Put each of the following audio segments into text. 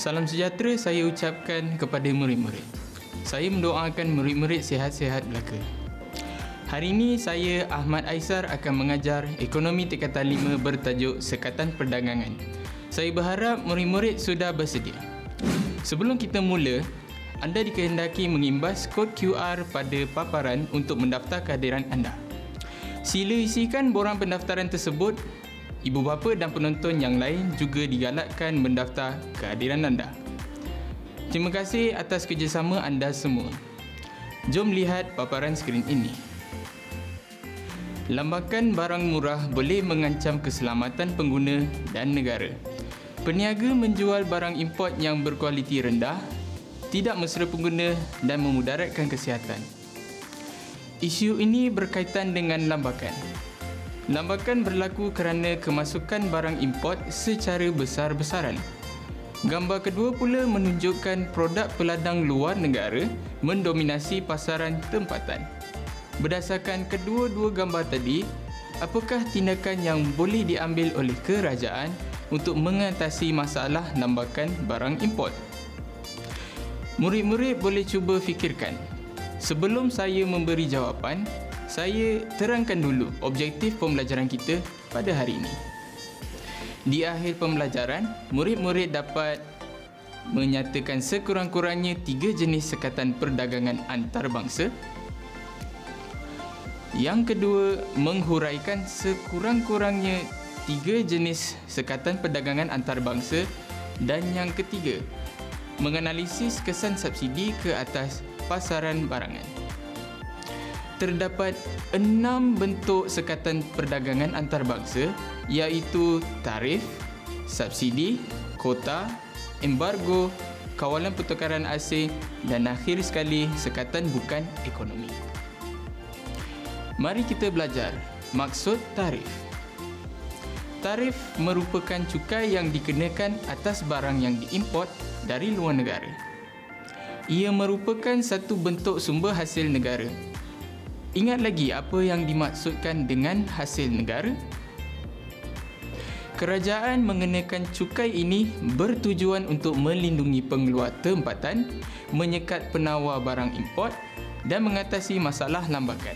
Salam sejahtera saya ucapkan kepada murid-murid. Saya mendoakan murid-murid sihat-sihat belaka. Hari ini saya Ahmad Aisar akan mengajar ekonomi tingkatan 5 bertajuk Sekatan Perdagangan. Saya berharap murid-murid sudah bersedia. Sebelum kita mula, anda dikehendaki mengimbas kod QR pada paparan untuk mendaftar kehadiran anda. Sila isikan borang pendaftaran tersebut. Ibu bapa dan penonton yang lain juga digalakkan mendaftar kehadiran anda. Terima kasih atas kerjasama anda semua. Jom lihat paparan skrin ini. Lambakan barang murah boleh mengancam keselamatan pengguna dan negara. Peniaga menjual barang import yang berkualiti rendah, tidak mesra pengguna dan memudaratkan kesihatan. Isu ini berkaitan dengan lambakan. Lambakan berlaku kerana kemasukan barang import secara besar-besaran. Gambar kedua pula menunjukkan produk peladang luar negara mendominasi pasaran tempatan. Berdasarkan kedua-dua gambar tadi, apakah tindakan yang boleh diambil oleh kerajaan untuk mengatasi masalah lambakan barang import? Murid-murid boleh cuba fikirkan. Sebelum saya memberi jawapan, saya terangkan dulu objektif pembelajaran kita pada hari ini. Di akhir pembelajaran, murid-murid dapat menyatakan sekurang-kurangnya tiga jenis sekatan perdagangan antarabangsa. Yang kedua, menghuraikan sekurang-kurangnya tiga jenis sekatan perdagangan antarabangsa dan yang ketiga, menganalisis kesan subsidi ke atas pasaran barangan terdapat enam bentuk sekatan perdagangan antarabangsa iaitu tarif, subsidi, kota, embargo, kawalan pertukaran asing dan akhir sekali sekatan bukan ekonomi. Mari kita belajar maksud tarif. Tarif merupakan cukai yang dikenakan atas barang yang diimport dari luar negara. Ia merupakan satu bentuk sumber hasil negara Ingat lagi apa yang dimaksudkan dengan hasil negara? Kerajaan mengenakan cukai ini bertujuan untuk melindungi pengeluar tempatan, menyekat penawar barang import dan mengatasi masalah lambakan.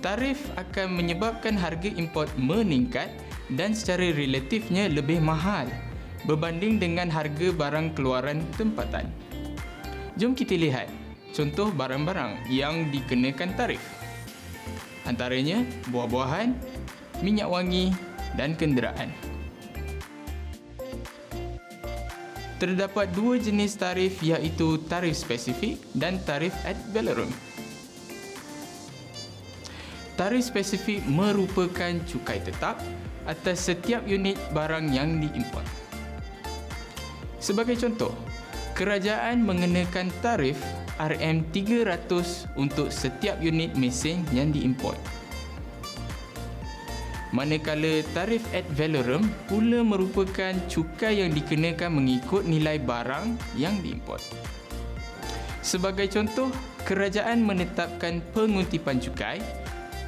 Tarif akan menyebabkan harga import meningkat dan secara relatifnya lebih mahal berbanding dengan harga barang keluaran tempatan. Jom kita lihat contoh barang-barang yang dikenakan tarif. Antaranya buah-buahan, minyak wangi dan kenderaan. Terdapat dua jenis tarif iaitu tarif spesifik dan tarif ad valorem. Tarif spesifik merupakan cukai tetap atas setiap unit barang yang diimport. Sebagai contoh, kerajaan mengenakan tarif RM300 untuk setiap unit mesin yang diimport. Manakala tarif ad valorem pula merupakan cukai yang dikenakan mengikut nilai barang yang diimport. Sebagai contoh, kerajaan menetapkan pengutipan cukai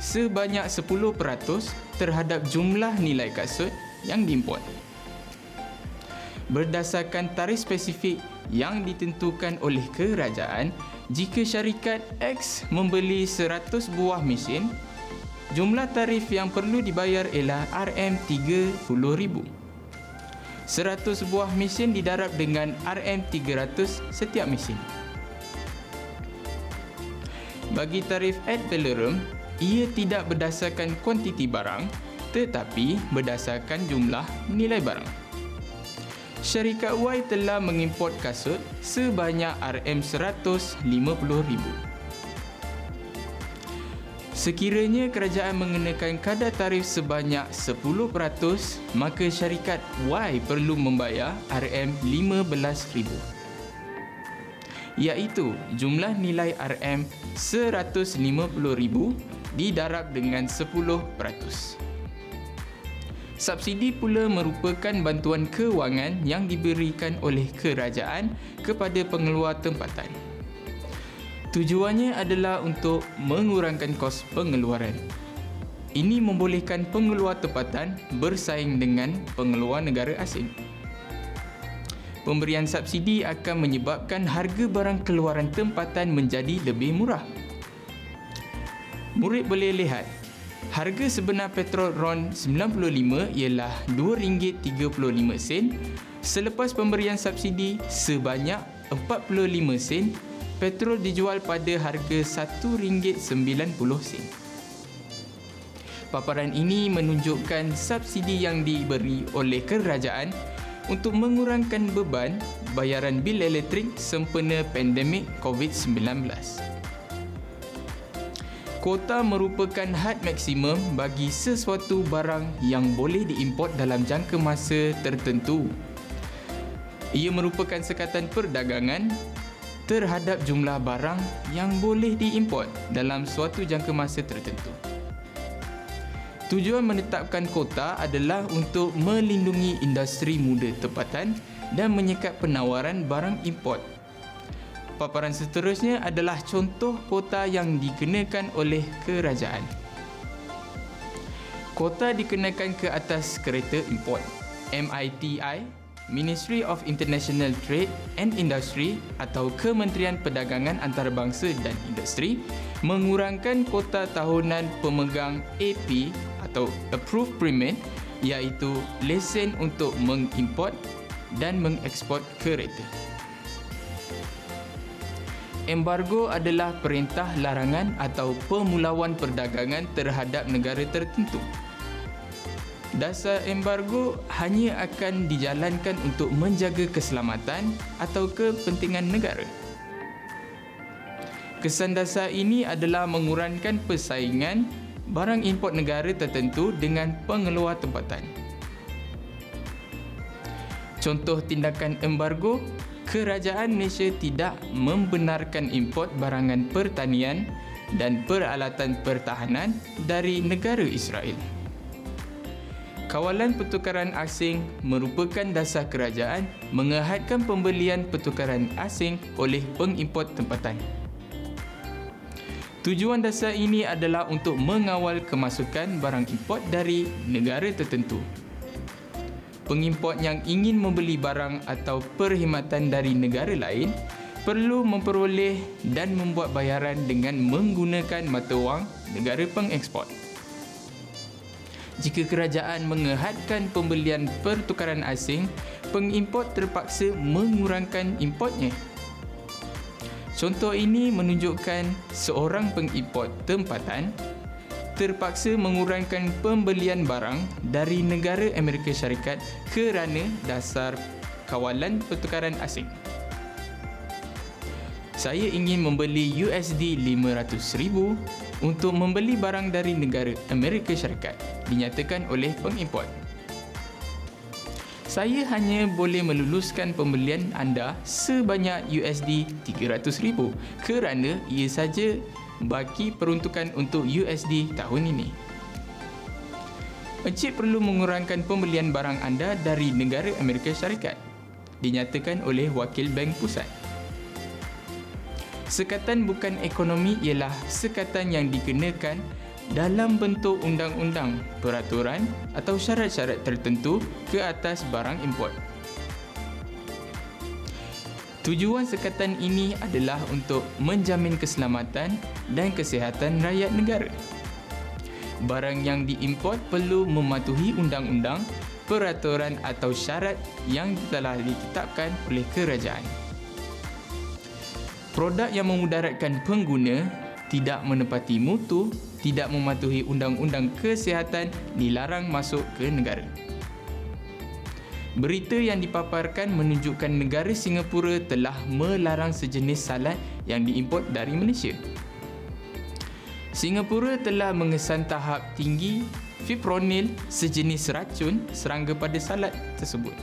sebanyak 10% terhadap jumlah nilai kasut yang diimport. Berdasarkan tarif spesifik yang ditentukan oleh kerajaan jika syarikat X membeli 100 buah mesin jumlah tarif yang perlu dibayar ialah RM30,000 100 buah mesin didarab dengan RM300 setiap mesin. Bagi tarif ad valorem ia tidak berdasarkan kuantiti barang tetapi berdasarkan jumlah nilai barang syarikat Y telah mengimport kasut sebanyak RM150,000. Sekiranya kerajaan mengenakan kadar tarif sebanyak 10%, maka syarikat Y perlu membayar RM15,000. Iaitu jumlah nilai RM150,000 didarab dengan 10%. Subsidi pula merupakan bantuan kewangan yang diberikan oleh kerajaan kepada pengeluar tempatan. Tujuannya adalah untuk mengurangkan kos pengeluaran. Ini membolehkan pengeluar tempatan bersaing dengan pengeluar negara asing. pemberian subsidi akan menyebabkan harga barang keluaran tempatan menjadi lebih murah. Murid boleh lihat, harga sebenar petrol RON 95 ialah RM2.35 selepas pemberian subsidi sebanyak 45 sen, petrol dijual pada harga RM1.90. Paparan ini menunjukkan subsidi yang diberi oleh kerajaan untuk mengurangkan beban bayaran bil elektrik sempena pandemik COVID-19. Kuota merupakan had maksimum bagi sesuatu barang yang boleh diimport dalam jangka masa tertentu. Ia merupakan sekatan perdagangan terhadap jumlah barang yang boleh diimport dalam suatu jangka masa tertentu. Tujuan menetapkan kota adalah untuk melindungi industri muda tempatan dan menyekat penawaran barang import. Paparan seterusnya adalah contoh kota yang dikenakan oleh kerajaan. Kota dikenakan ke atas kereta import. MITI, Ministry of International Trade and Industry atau Kementerian Perdagangan Antarabangsa dan Industri mengurangkan kota tahunan pemegang AP atau approved permit iaitu lesen untuk mengimport dan mengeksport kereta. Embargo adalah perintah larangan atau pemulauan perdagangan terhadap negara tertentu. Dasar embargo hanya akan dijalankan untuk menjaga keselamatan atau kepentingan negara. Kesan dasar ini adalah mengurangkan persaingan barang import negara tertentu dengan pengeluar tempatan. Contoh tindakan embargo, kerajaan Malaysia tidak membenarkan import barangan pertanian dan peralatan pertahanan dari negara Israel. Kawalan pertukaran asing merupakan dasar kerajaan mengehadkan pembelian pertukaran asing oleh pengimport tempatan. Tujuan dasar ini adalah untuk mengawal kemasukan barang import dari negara tertentu. Pengimport yang ingin membeli barang atau perkhidmatan dari negara lain perlu memperoleh dan membuat bayaran dengan menggunakan mata wang negara pengeksport. Jika kerajaan mengehadkan pembelian pertukaran asing, pengimport terpaksa mengurangkan importnya. Contoh ini menunjukkan seorang pengimport tempatan terpaksa mengurangkan pembelian barang dari negara Amerika Syarikat kerana dasar kawalan pertukaran asing. Saya ingin membeli USD 500,000 untuk membeli barang dari negara Amerika Syarikat, dinyatakan oleh pengimport saya hanya boleh meluluskan pembelian anda sebanyak USD 300,000 kerana ia saja bagi peruntukan untuk USD tahun ini. Encik perlu mengurangkan pembelian barang anda dari negara Amerika Syarikat, dinyatakan oleh Wakil Bank Pusat. Sekatan bukan ekonomi ialah sekatan yang dikenakan dalam bentuk undang-undang, peraturan atau syarat-syarat tertentu ke atas barang import. Tujuan sekatan ini adalah untuk menjamin keselamatan dan kesihatan rakyat negara. Barang yang diimport perlu mematuhi undang-undang, peraturan atau syarat yang telah ditetapkan oleh kerajaan. Produk yang memudaratkan pengguna tidak menepati mutu, tidak mematuhi undang-undang kesihatan dilarang masuk ke negara. Berita yang dipaparkan menunjukkan negara Singapura telah melarang sejenis salad yang diimport dari Malaysia. Singapura telah mengesan tahap tinggi fipronil sejenis racun serangga pada salad tersebut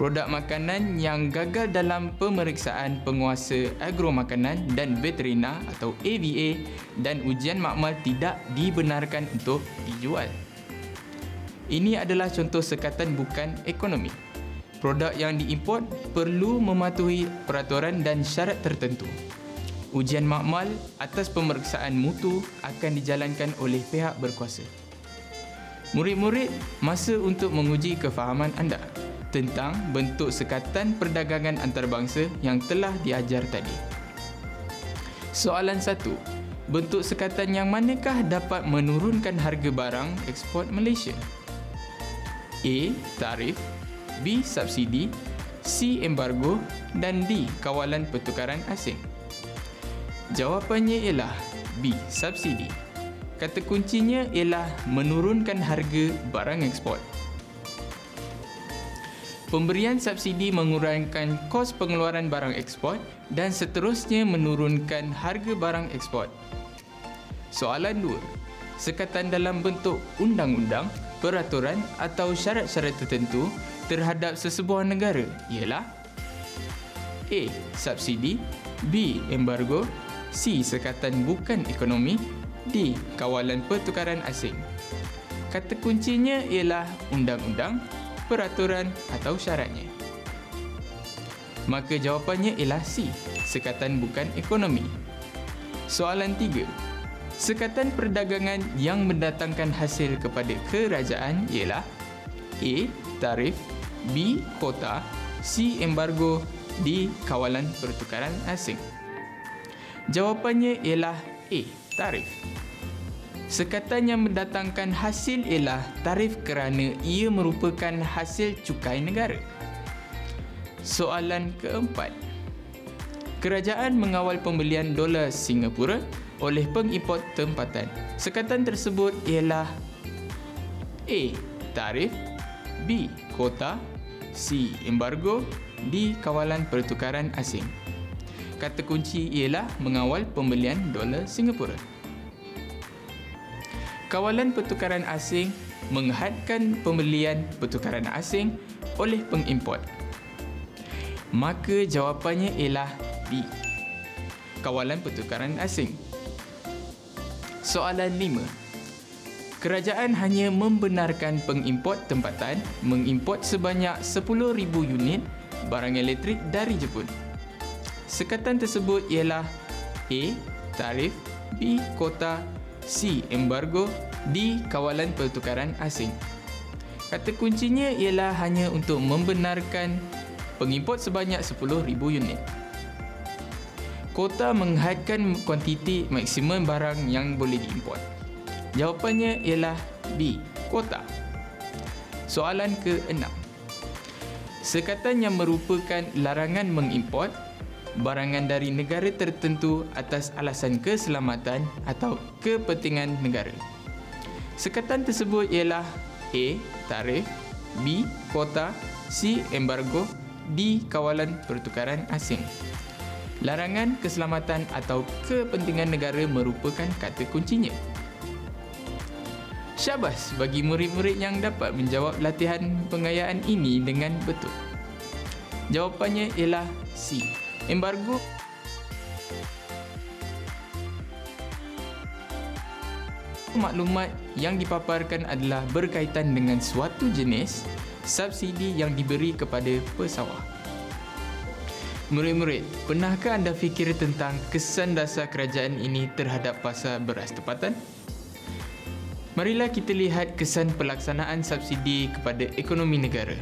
produk makanan yang gagal dalam pemeriksaan penguasa agromakanan dan veterina atau AVA dan ujian makmal tidak dibenarkan untuk dijual. Ini adalah contoh sekatan bukan ekonomi. Produk yang diimport perlu mematuhi peraturan dan syarat tertentu. Ujian makmal atas pemeriksaan mutu akan dijalankan oleh pihak berkuasa. Murid-murid, masa untuk menguji kefahaman anda tentang bentuk sekatan perdagangan antarabangsa yang telah diajar tadi. Soalan 1. Bentuk sekatan yang manakah dapat menurunkan harga barang ekspor Malaysia? A. Tarif B. Subsidi C. Embargo dan D. Kawalan pertukaran asing Jawapannya ialah B. Subsidi Kata kuncinya ialah menurunkan harga barang ekspor. Pemberian subsidi mengurangkan kos pengeluaran barang ekspor dan seterusnya menurunkan harga barang ekspor. Soalan 2. Sekatan dalam bentuk undang-undang, peraturan atau syarat-syarat tertentu terhadap sesebuah negara ialah A. Subsidi B. Embargo C. Sekatan bukan ekonomi D. Kawalan pertukaran asing. Kata kuncinya ialah undang-undang, peraturan atau syaratnya. Maka jawapannya ialah C. Sekatan bukan ekonomi. Soalan 3. Sekatan perdagangan yang mendatangkan hasil kepada kerajaan ialah A. Tarif B. Kota C. Embargo D. Kawalan pertukaran asing. Jawapannya ialah A. Tarif. Sekatan yang mendatangkan hasil ialah tarif kerana ia merupakan hasil cukai negara. Soalan keempat. Kerajaan mengawal pembelian dolar Singapura oleh pengimport tempatan. Sekatan tersebut ialah A. Tarif B. Kota C. Embargo D. Kawalan pertukaran asing Kata kunci ialah mengawal pembelian dolar Singapura. Kawalan pertukaran asing menghadkan pembelian pertukaran asing oleh pengimport. Maka jawapannya ialah B. Kawalan pertukaran asing. Soalan 5. Kerajaan hanya membenarkan pengimport tempatan mengimport sebanyak 10,000 unit barang elektrik dari Jepun. Sekatan tersebut ialah A. Tarif B. Kota C. Embargo D. Kawalan pertukaran asing Kata kuncinya ialah hanya untuk membenarkan pengimport sebanyak 10,000 unit. Kota menghadkan kuantiti maksimum barang yang boleh diimport. Jawapannya ialah B. Kota. Soalan ke-6. Sekatan yang merupakan larangan mengimport barangan dari negara tertentu atas alasan keselamatan atau kepentingan negara. Sekatan tersebut ialah A. Tarif B. Kota C. Embargo D. Kawalan pertukaran asing Larangan keselamatan atau kepentingan negara merupakan kata kuncinya. Syabas bagi murid-murid yang dapat menjawab latihan pengayaan ini dengan betul. Jawapannya ialah C embargo maklumat yang dipaparkan adalah berkaitan dengan suatu jenis subsidi yang diberi kepada pesawah. Murid-murid, pernahkah anda fikir tentang kesan dasar kerajaan ini terhadap pasar beras tempatan? Marilah kita lihat kesan pelaksanaan subsidi kepada ekonomi negara.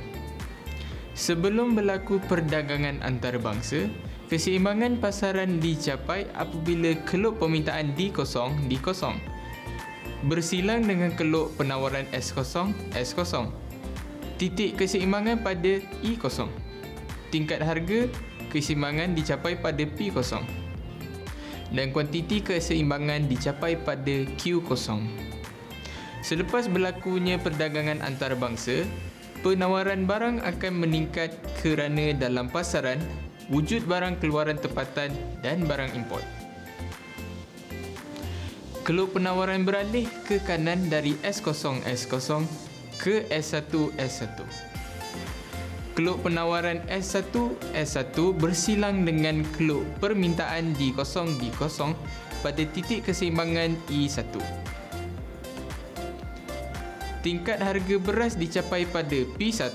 Sebelum berlaku perdagangan antarabangsa, Keseimbangan pasaran dicapai apabila keluk permintaan D kosong D kosong bersilang dengan keluk penawaran S kosong S kosong. Titik keseimbangan pada E kosong. Tingkat harga keseimbangan dicapai pada P kosong. Dan kuantiti keseimbangan dicapai pada Q kosong. Selepas berlakunya perdagangan antarabangsa, penawaran barang akan meningkat kerana dalam pasaran wujud barang keluaran tempatan dan barang import. Keluk penawaran beralih ke kanan dari S0 S0 ke S1 S1. Keluk penawaran S1 S1 bersilang dengan keluk permintaan D0 D0 pada titik keseimbangan E1. Tingkat harga beras dicapai pada P1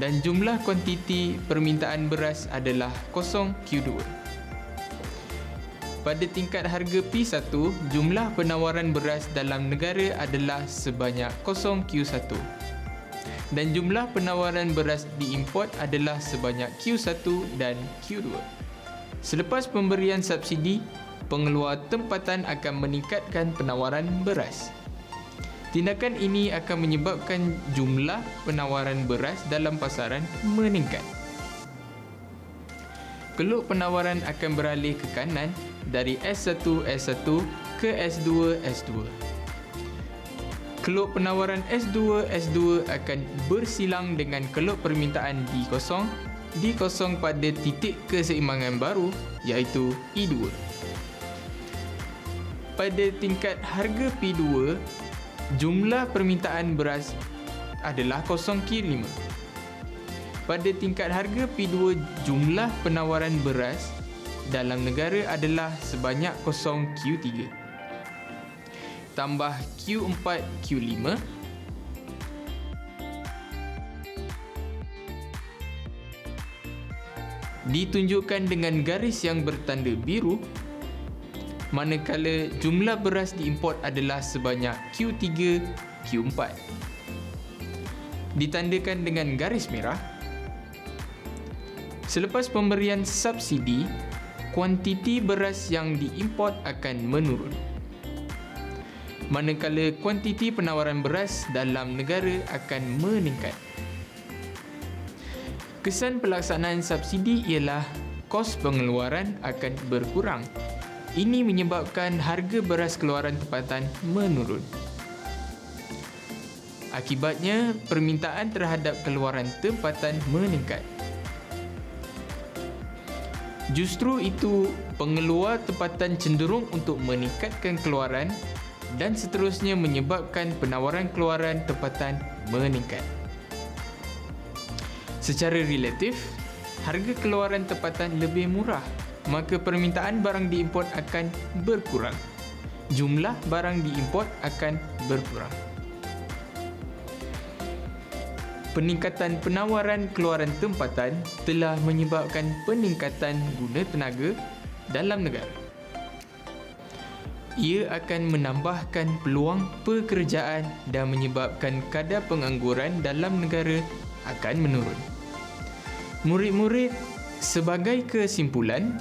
dan jumlah kuantiti permintaan beras adalah 0Q2. Pada tingkat harga P1, jumlah penawaran beras dalam negara adalah sebanyak 0Q1. Dan jumlah penawaran beras diimport adalah sebanyak Q1 dan Q2. Selepas pemberian subsidi, pengeluar tempatan akan meningkatkan penawaran beras. Tindakan ini akan menyebabkan jumlah penawaran beras dalam pasaran meningkat. Keluk penawaran akan beralih ke kanan dari S1 S1 ke S2 S2. Keluk penawaran S2 S2 akan bersilang dengan keluk permintaan D0 D0 pada titik keseimbangan baru iaitu E2. Pada tingkat harga P2, jumlah permintaan beras adalah 0Q5. Pada tingkat harga P2, jumlah penawaran beras dalam negara adalah sebanyak 0Q3. Tambah Q4, Q5 ditunjukkan dengan garis yang bertanda biru manakala jumlah beras diimport adalah sebanyak Q3, Q4. Ditandakan dengan garis merah. Selepas pemberian subsidi, kuantiti beras yang diimport akan menurun. Manakala kuantiti penawaran beras dalam negara akan meningkat. Kesan pelaksanaan subsidi ialah kos pengeluaran akan berkurang ini menyebabkan harga beras keluaran tempatan menurun. Akibatnya, permintaan terhadap keluaran tempatan meningkat. Justru itu, pengeluar tempatan cenderung untuk meningkatkan keluaran dan seterusnya menyebabkan penawaran keluaran tempatan meningkat. Secara relatif, harga keluaran tempatan lebih murah maka permintaan barang diimport akan berkurang. Jumlah barang diimport akan berkurang. Peningkatan penawaran keluaran tempatan telah menyebabkan peningkatan guna tenaga dalam negara. Ia akan menambahkan peluang pekerjaan dan menyebabkan kadar pengangguran dalam negara akan menurun. Murid-murid sebagai kesimpulan,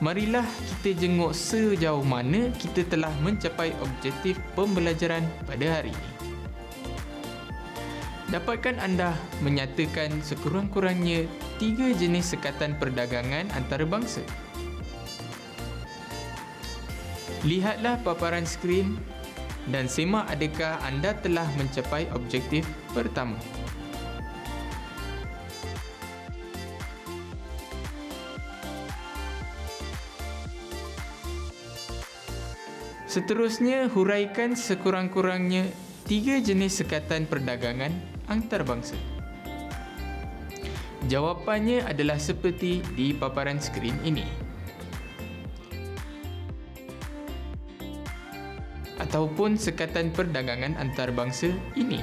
marilah kita jenguk sejauh mana kita telah mencapai objektif pembelajaran pada hari ini. Dapatkah anda menyatakan sekurang-kurangnya tiga jenis sekatan perdagangan antarabangsa? Lihatlah paparan skrin dan semak adakah anda telah mencapai objektif pertama. Seterusnya, huraikan sekurang-kurangnya tiga jenis sekatan perdagangan antarabangsa. Jawapannya adalah seperti di paparan skrin ini. Ataupun sekatan perdagangan antarabangsa ini.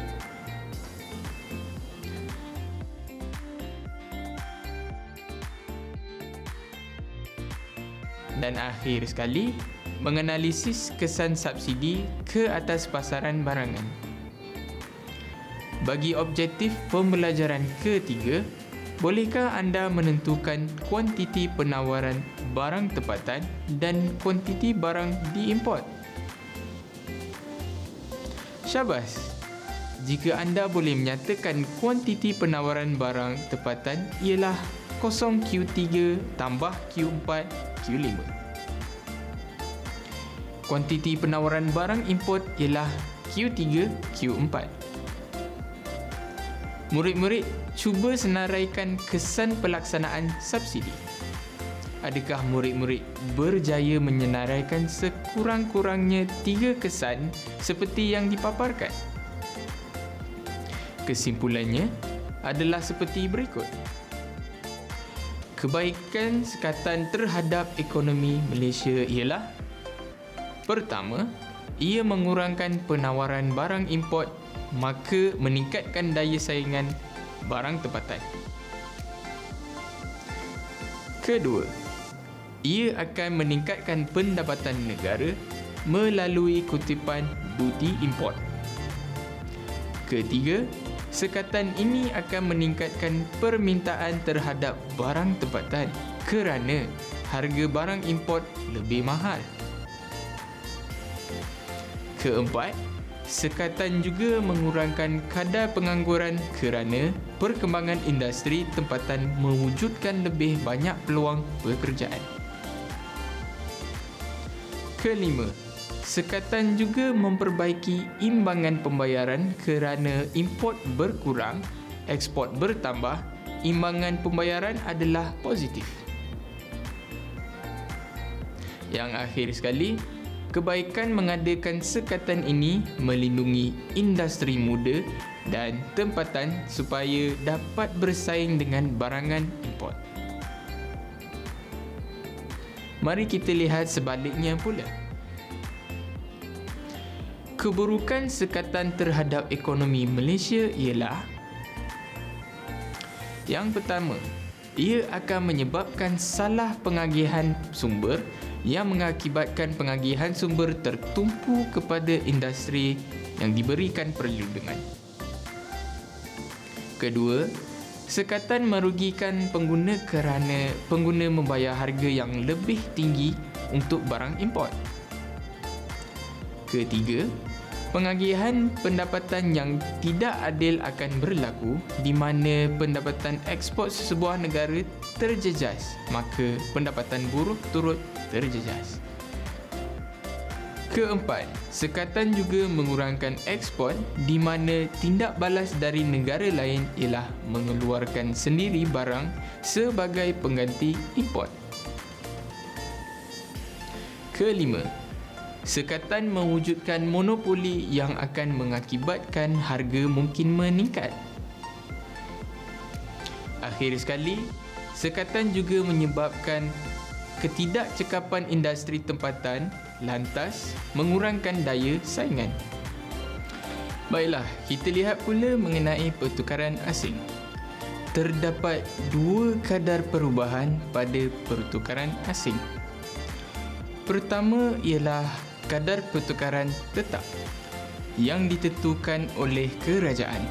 Dan akhir sekali, menganalisis kesan subsidi ke atas pasaran barangan. Bagi objektif pembelajaran ketiga, bolehkah anda menentukan kuantiti penawaran barang tempatan dan kuantiti barang diimport? Syabas! Jika anda boleh menyatakan kuantiti penawaran barang tempatan ialah 0Q3 tambah Q4 Q5 kuantiti penawaran barang import ialah Q3, Q4. Murid-murid cuba senaraikan kesan pelaksanaan subsidi. Adakah murid-murid berjaya menyenaraikan sekurang-kurangnya tiga kesan seperti yang dipaparkan? Kesimpulannya adalah seperti berikut. Kebaikan sekatan terhadap ekonomi Malaysia ialah Pertama, ia mengurangkan penawaran barang import maka meningkatkan daya saingan barang tempatan. Kedua, ia akan meningkatkan pendapatan negara melalui kutipan duty import. Ketiga, sekatan ini akan meningkatkan permintaan terhadap barang tempatan kerana harga barang import lebih mahal. Keempat, sekatan juga mengurangkan kadar pengangguran kerana perkembangan industri tempatan mewujudkan lebih banyak peluang pekerjaan. Kelima, sekatan juga memperbaiki imbangan pembayaran kerana import berkurang, ekspor bertambah, imbangan pembayaran adalah positif. Yang akhir sekali, kebaikan mengadakan sekatan ini melindungi industri muda dan tempatan supaya dapat bersaing dengan barangan import. Mari kita lihat sebaliknya pula. Keburukan sekatan terhadap ekonomi Malaysia ialah Yang pertama, ia akan menyebabkan salah pengagihan sumber yang mengakibatkan pengagihan sumber tertumpu kepada industri yang diberikan perlindungan. Kedua, sekatan merugikan pengguna kerana pengguna membayar harga yang lebih tinggi untuk barang import. Ketiga, pengagihan pendapatan yang tidak adil akan berlaku di mana pendapatan ekspor sesebuah negara terjejas, maka pendapatan buruh turut terjejas. Keempat, sekatan juga mengurangkan ekspor di mana tindak balas dari negara lain ialah mengeluarkan sendiri barang sebagai pengganti import. Kelima, sekatan mewujudkan monopoli yang akan mengakibatkan harga mungkin meningkat. Akhir sekali, sekatan juga menyebabkan ketidakcekapan industri tempatan lantas mengurangkan daya saingan. Baiklah, kita lihat pula mengenai pertukaran asing. Terdapat dua kadar perubahan pada pertukaran asing. Pertama ialah kadar pertukaran tetap yang ditentukan oleh kerajaan.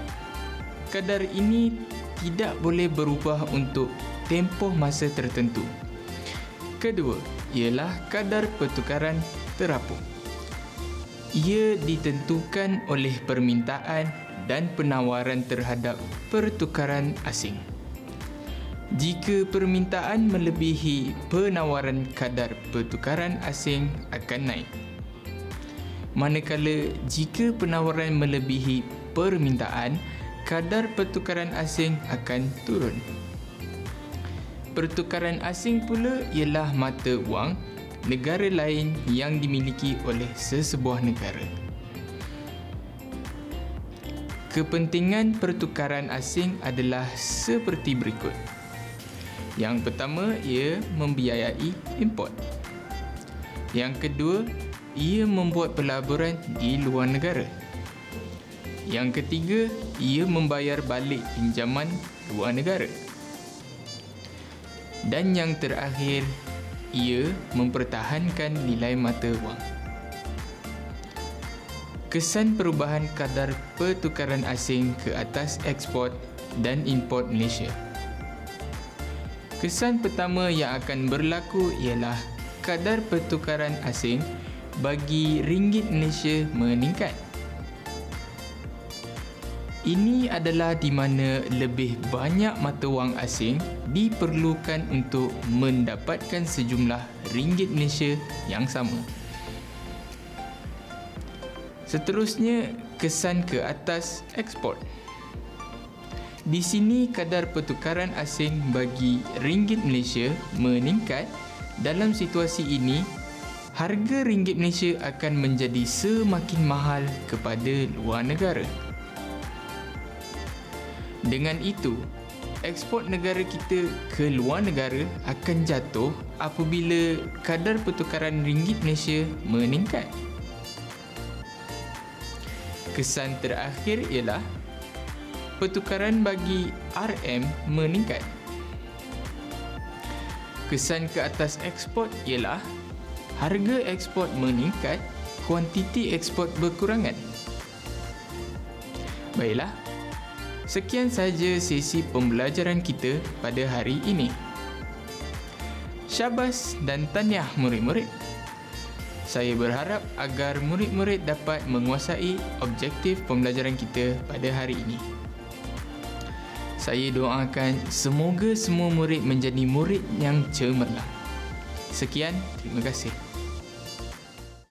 Kadar ini tidak boleh berubah untuk tempoh masa tertentu. Kedua ialah kadar pertukaran terapung. Ia ditentukan oleh permintaan dan penawaran terhadap pertukaran asing. Jika permintaan melebihi penawaran kadar pertukaran asing akan naik. Manakala jika penawaran melebihi permintaan, kadar pertukaran asing akan turun pertukaran asing pula ialah mata wang negara lain yang dimiliki oleh sesebuah negara. Kepentingan pertukaran asing adalah seperti berikut. Yang pertama, ia membiayai import. Yang kedua, ia membuat pelaburan di luar negara. Yang ketiga, ia membayar balik pinjaman luar negara. Dan yang terakhir, ia mempertahankan nilai mata wang. Kesan perubahan kadar pertukaran asing ke atas ekspor dan import Malaysia. Kesan pertama yang akan berlaku ialah kadar pertukaran asing bagi ringgit Malaysia meningkat. Ini adalah di mana lebih banyak mata wang asing diperlukan untuk mendapatkan sejumlah ringgit Malaysia yang sama. Seterusnya, kesan ke atas ekspor. Di sini kadar pertukaran asing bagi ringgit Malaysia meningkat. Dalam situasi ini, harga ringgit Malaysia akan menjadi semakin mahal kepada luar negara. Dengan itu, ekspor negara kita ke luar negara akan jatuh apabila kadar pertukaran ringgit Malaysia meningkat. Kesan terakhir ialah pertukaran bagi RM meningkat. Kesan ke atas ekspor ialah harga ekspor meningkat, kuantiti ekspor berkurangan. Baiklah, Sekian sahaja sesi pembelajaran kita pada hari ini. Syabas dan tahniah murid-murid. Saya berharap agar murid-murid dapat menguasai objektif pembelajaran kita pada hari ini. Saya doakan semoga semua murid menjadi murid yang cemerlang. Sekian, terima kasih.